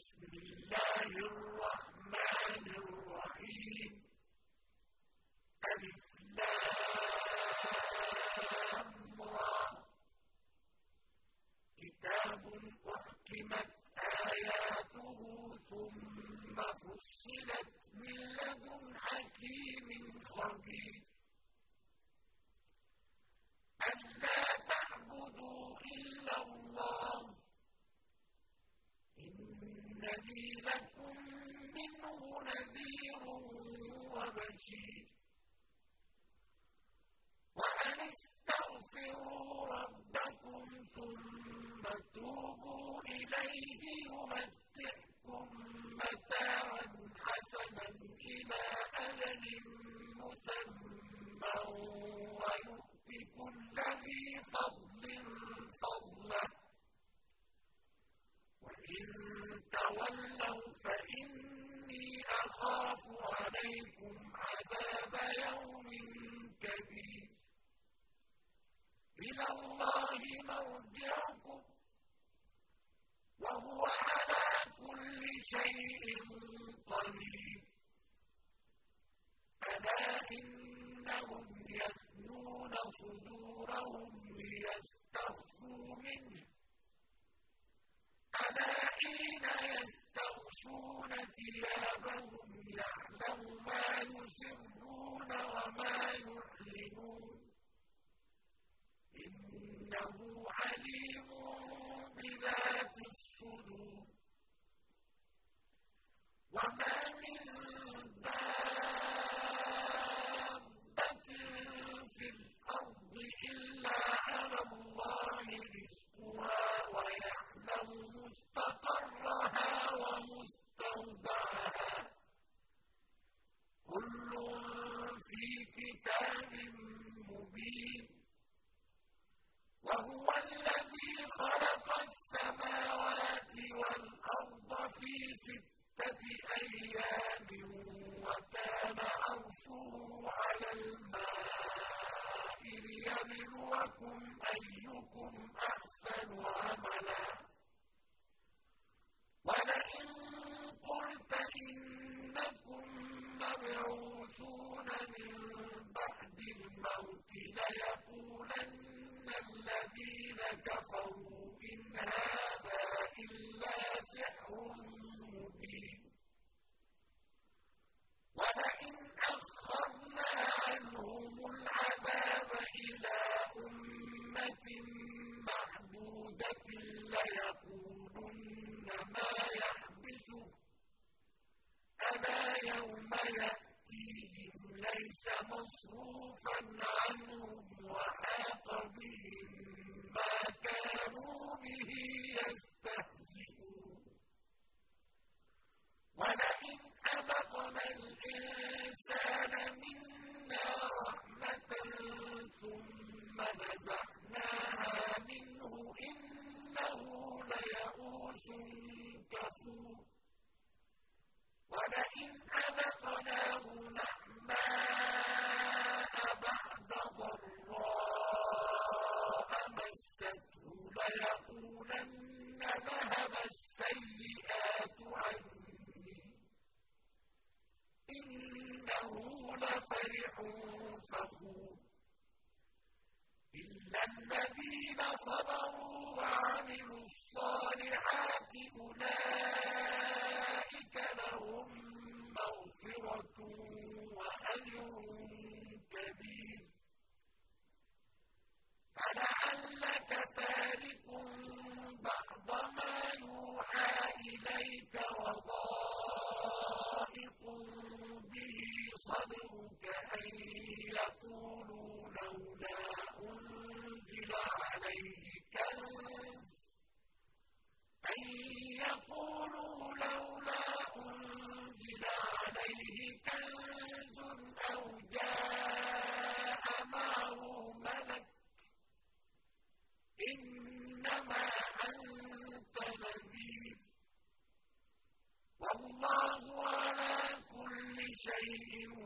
بسم الله شيء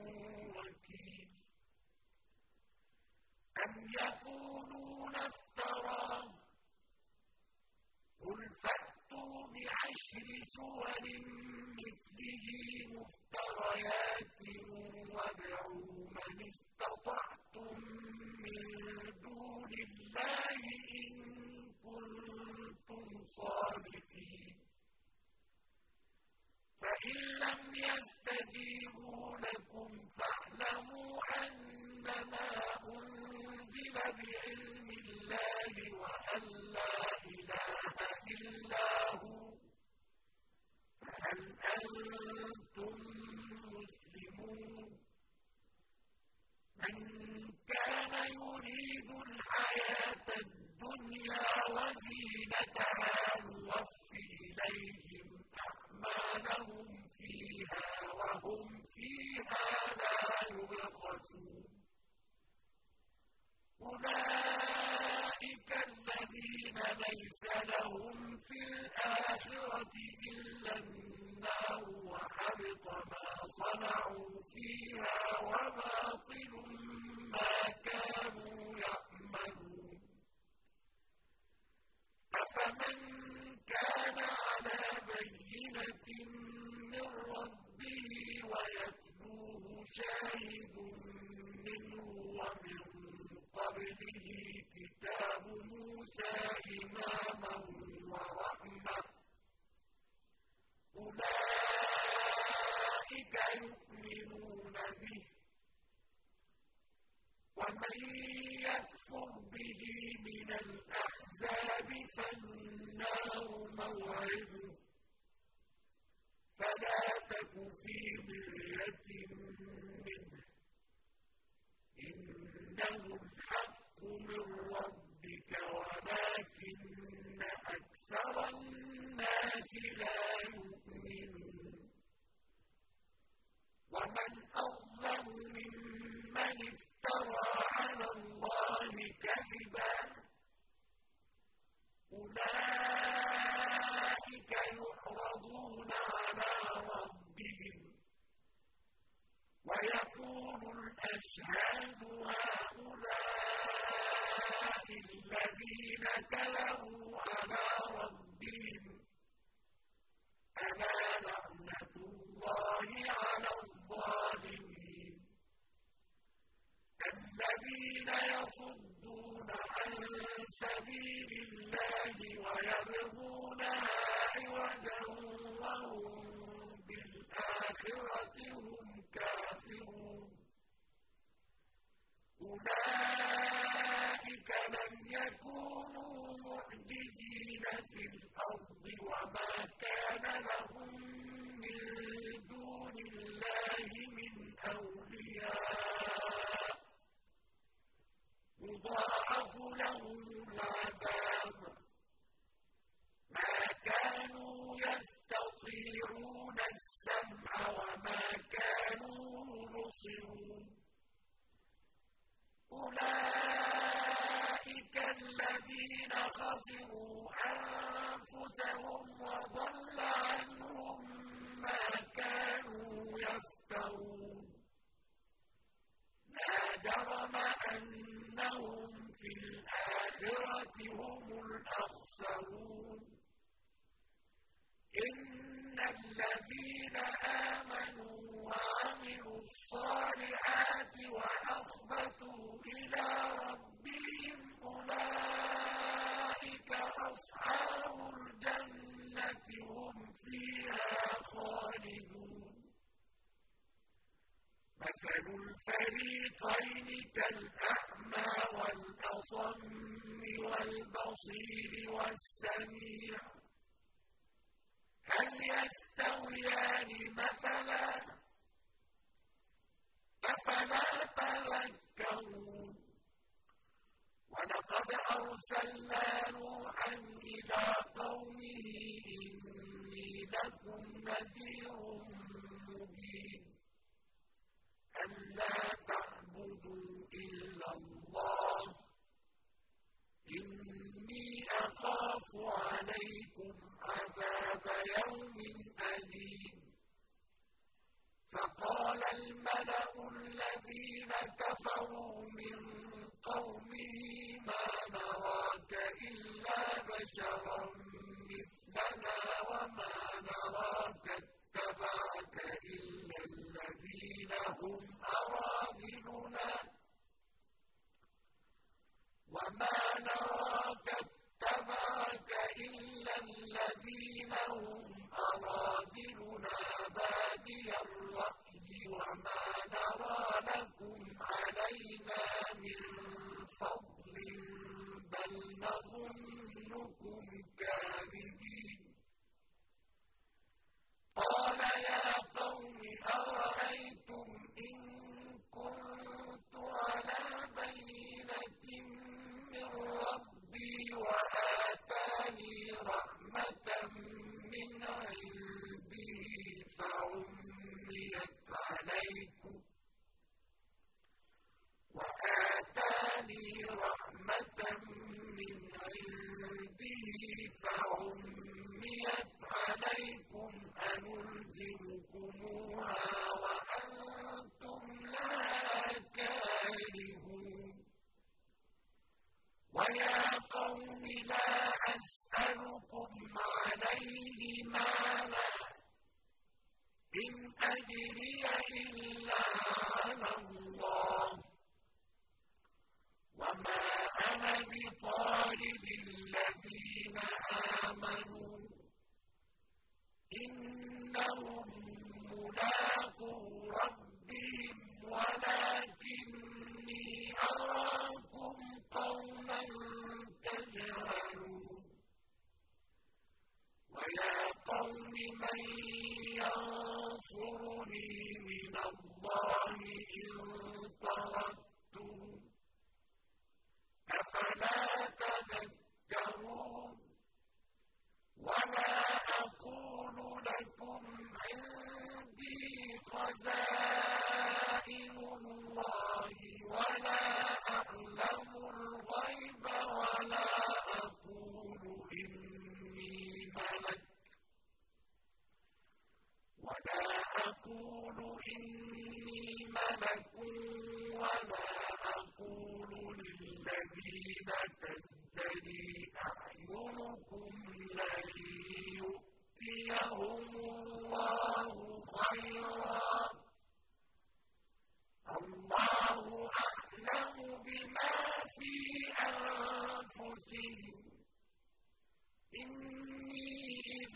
لَكُمْ نَذِيرٌ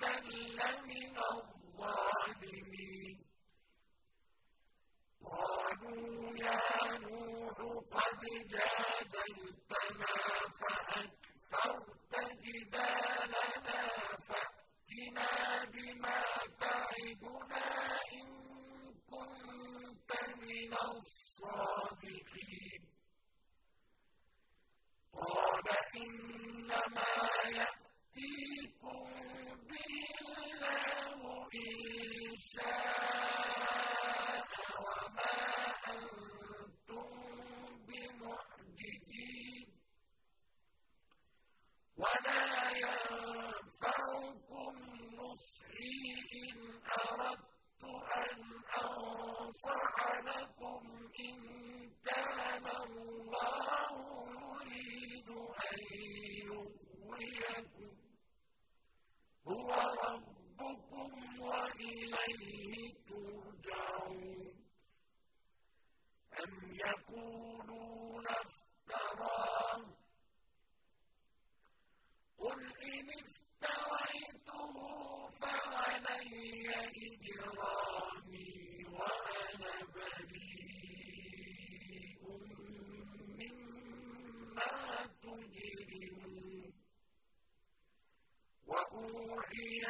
لمن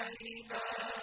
علينا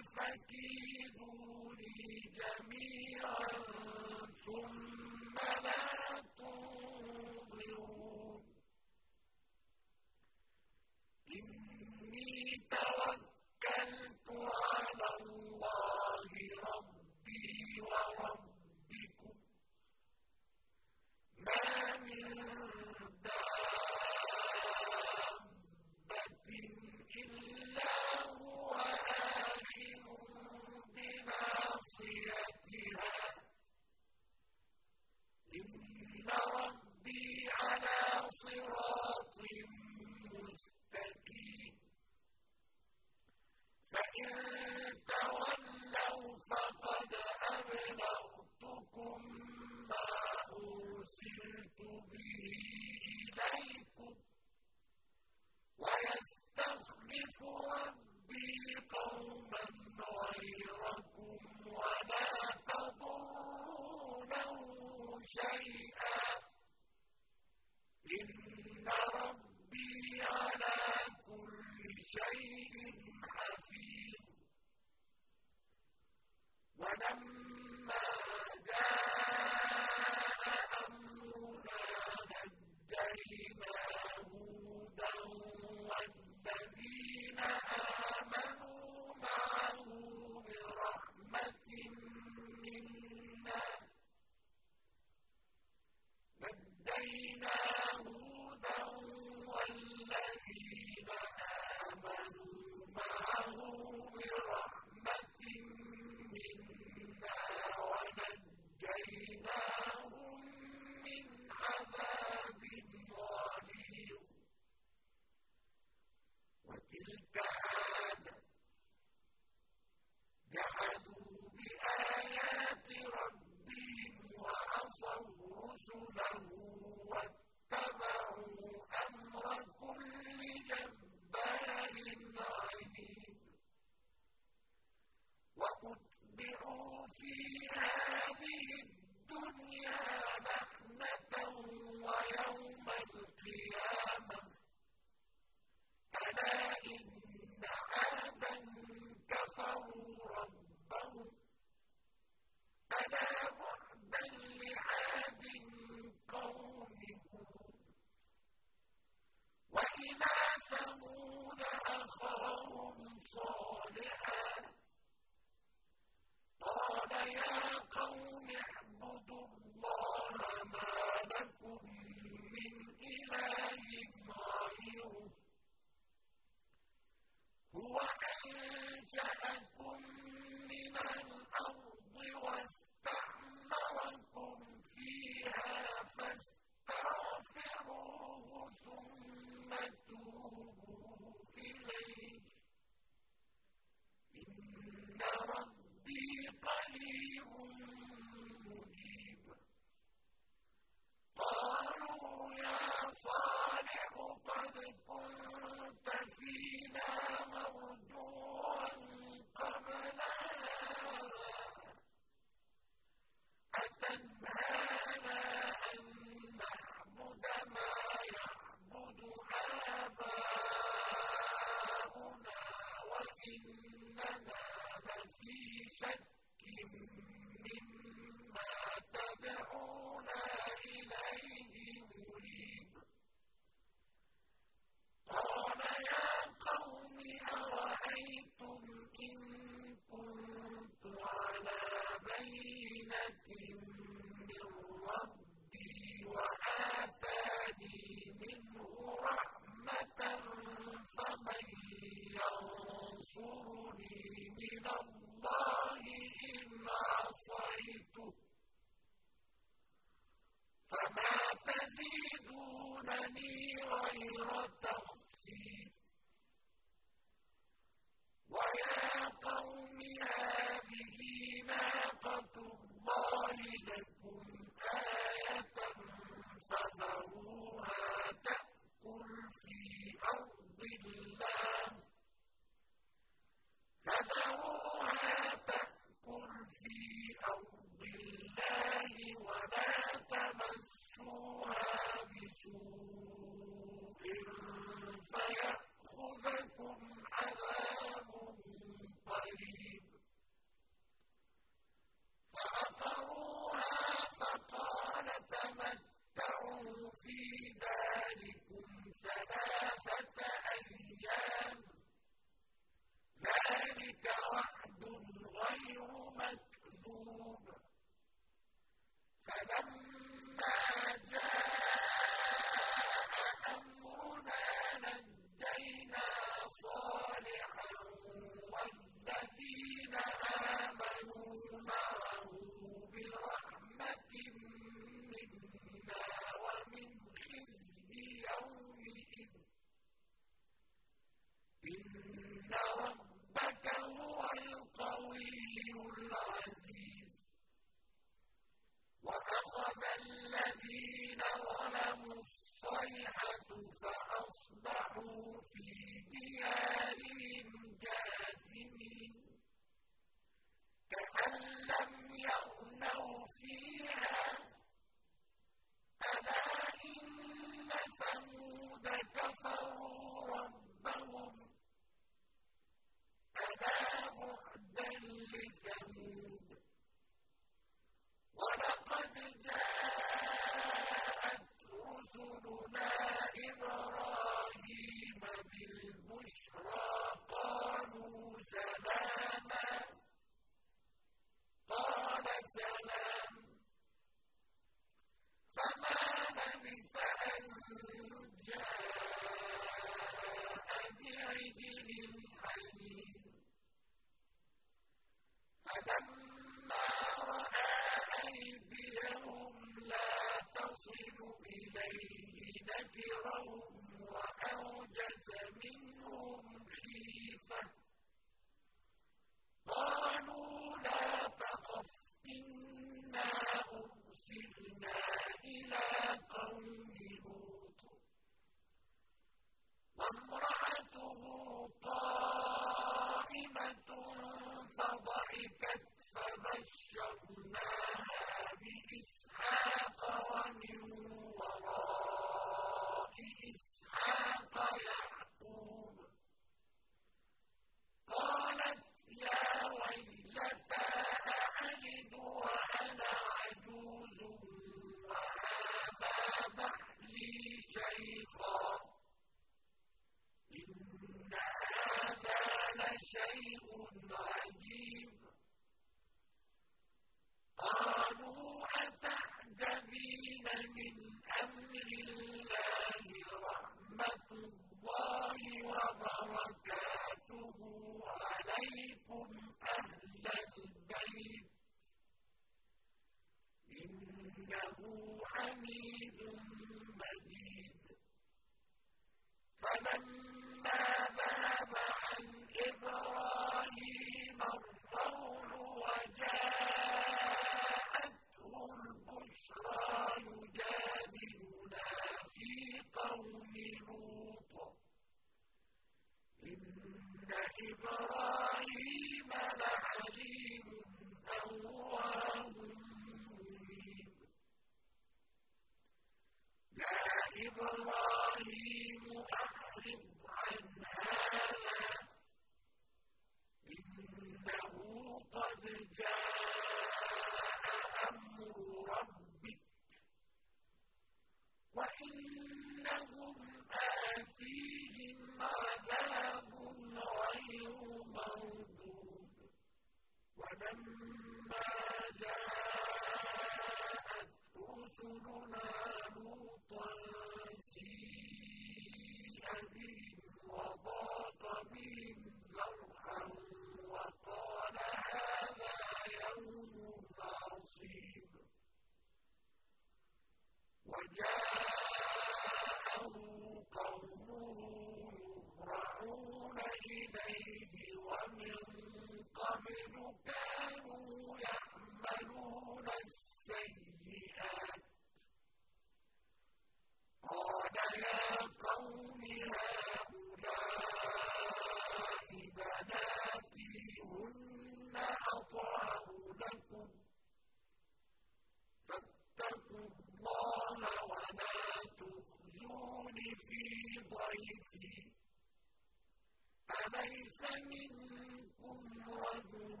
أليس منكم رجل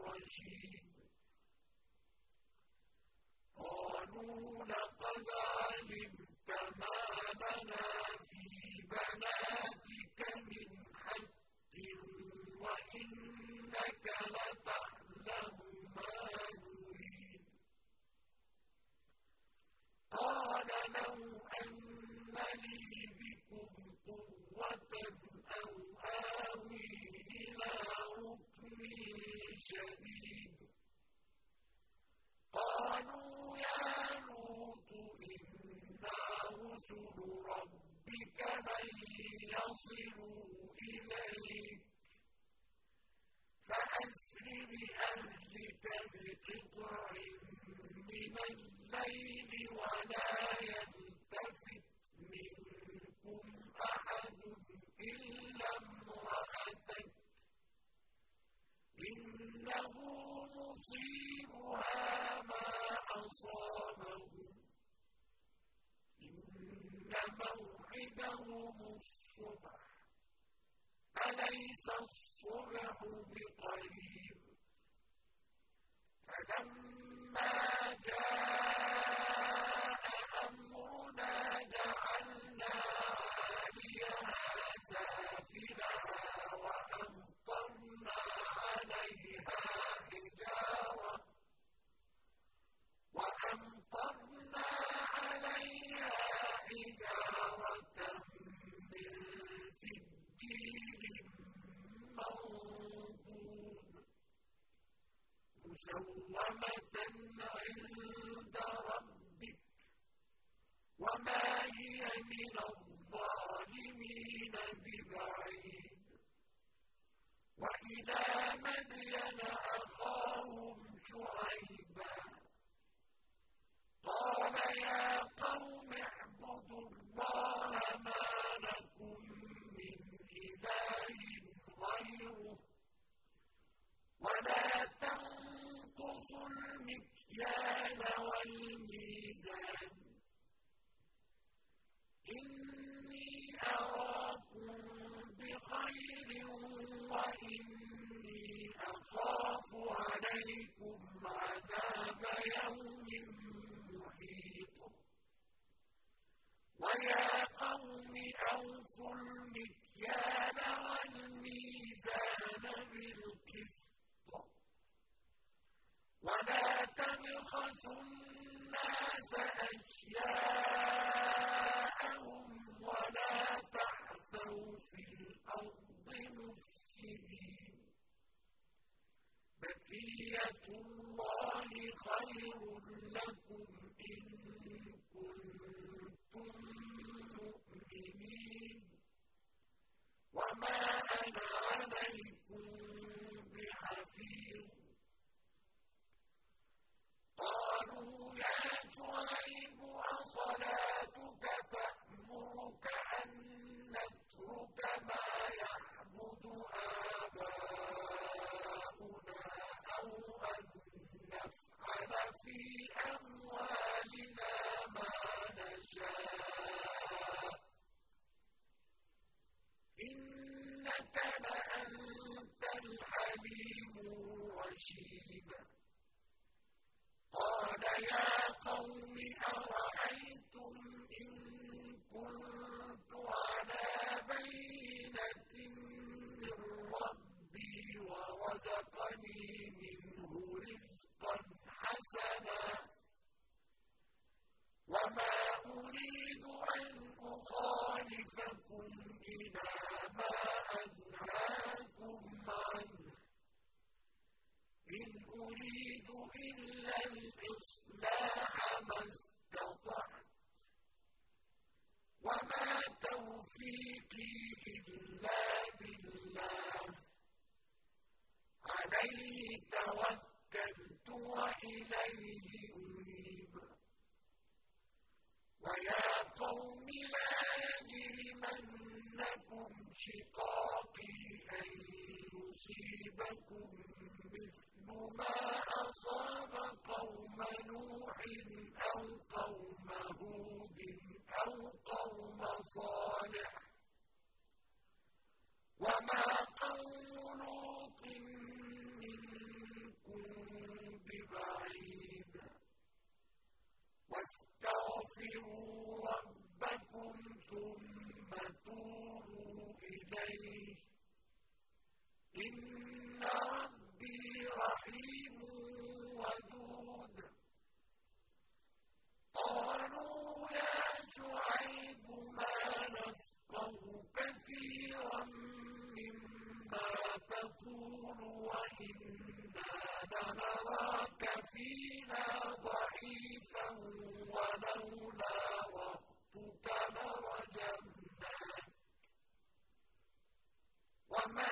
رشيد. قالوا لقد علم شديد. قالوا يا لوط إنا رسل ربك لن يصلوا إليك. فأسر بأهلك بقطع من الليل ولا ينام إنه مصيبها ما أصابهم. إن موعدهم الصبح. أليس الصبح بقريب؟ فلما جاء خير لكم إن كنتم مؤمنين. وما مجيب قال يا قوم أرأيتم إن كنت على بينة من ربي ورزقني منه رزقا حسنا وما أريد أن أخاف إلا الإصلاح ما استطعت. وما توفيقي إلا بالله. عليه توكلت وإليه أنيب. ويا قوم لا يجرمنكم شقاقي أن يصيبكم مثل ما قوم نوح أو قوم هود أو قوم صالح فينا ضعيفا ولولا رهتك لرجمناك. وما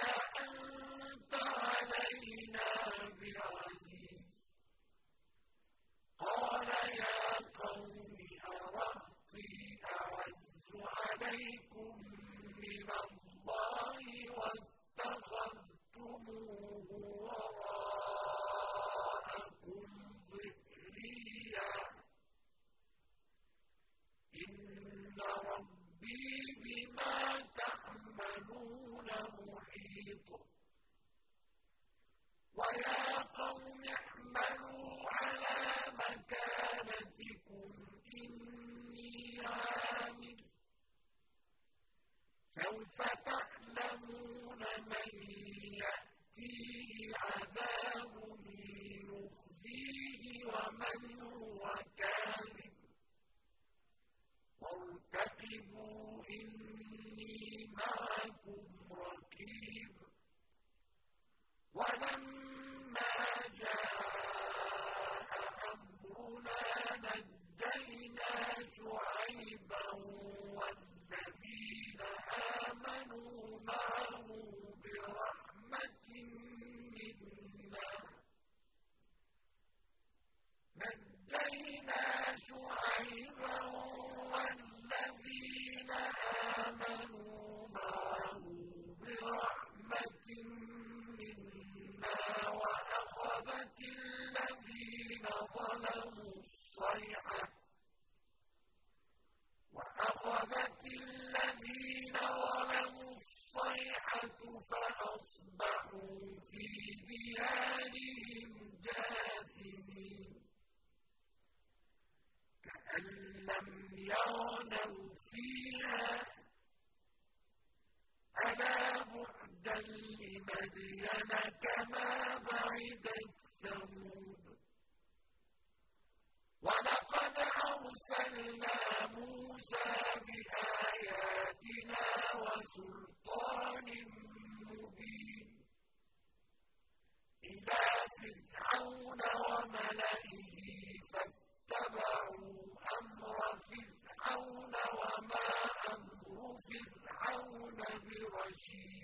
مدين كما بعد ثمود ولقد أرسلنا موسى بآياتنا وسلطان مبين. إلى فرعون وملئه فاتبعوا أمر فرعون وما أمر فرعون برشيد.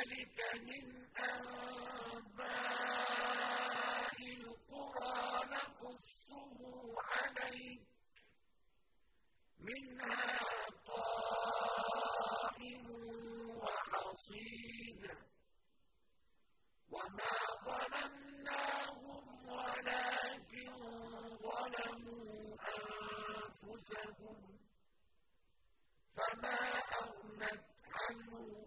من أنباء القرى نقصه عليك. منها قائم وحصيد. وما ظلمناهم ولكن ظلموا أنفسهم. فما أغنت عنهم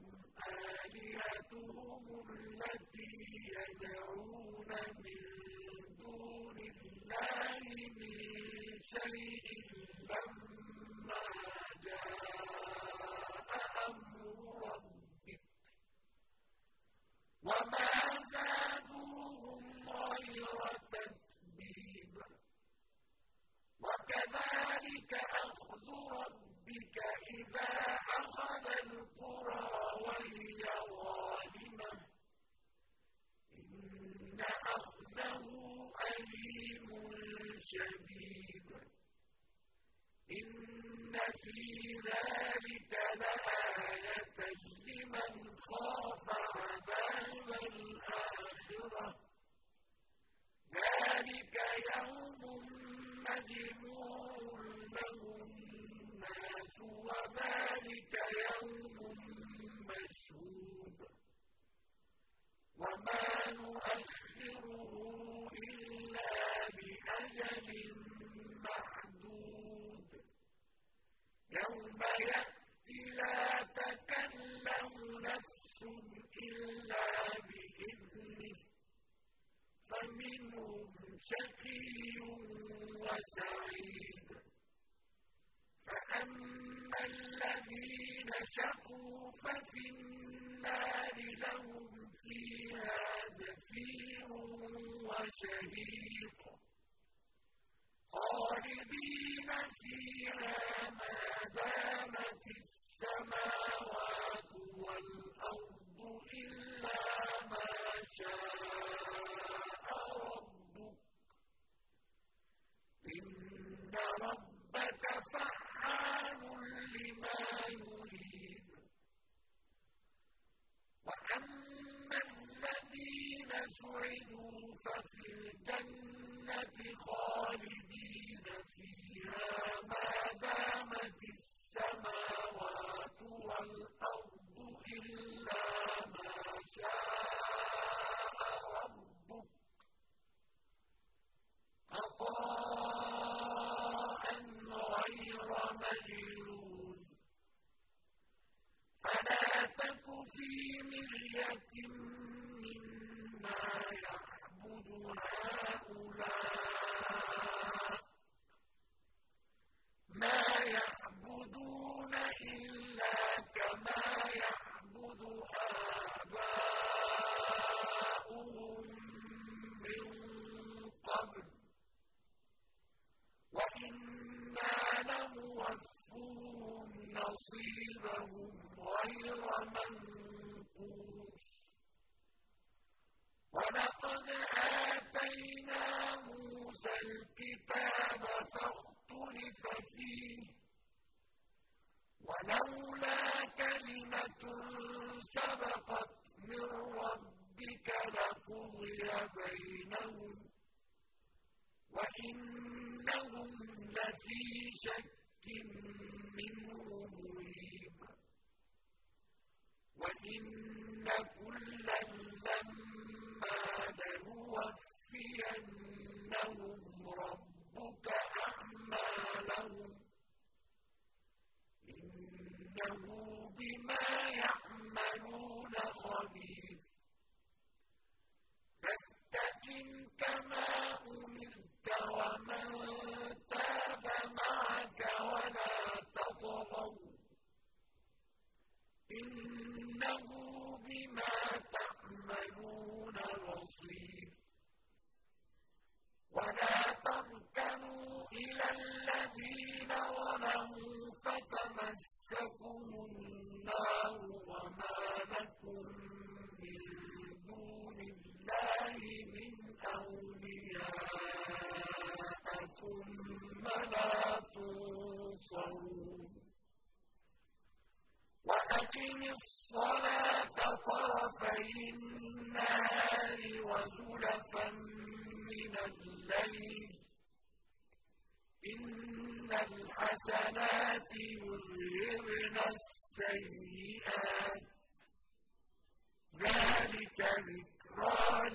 سبقت من ربك لقضي بينهم وإنهم لفي شك أقم الصلاة طرفي النهار وزلفا من الليل. إن الحسنات يذهبن السيئات. ذلك ذكرى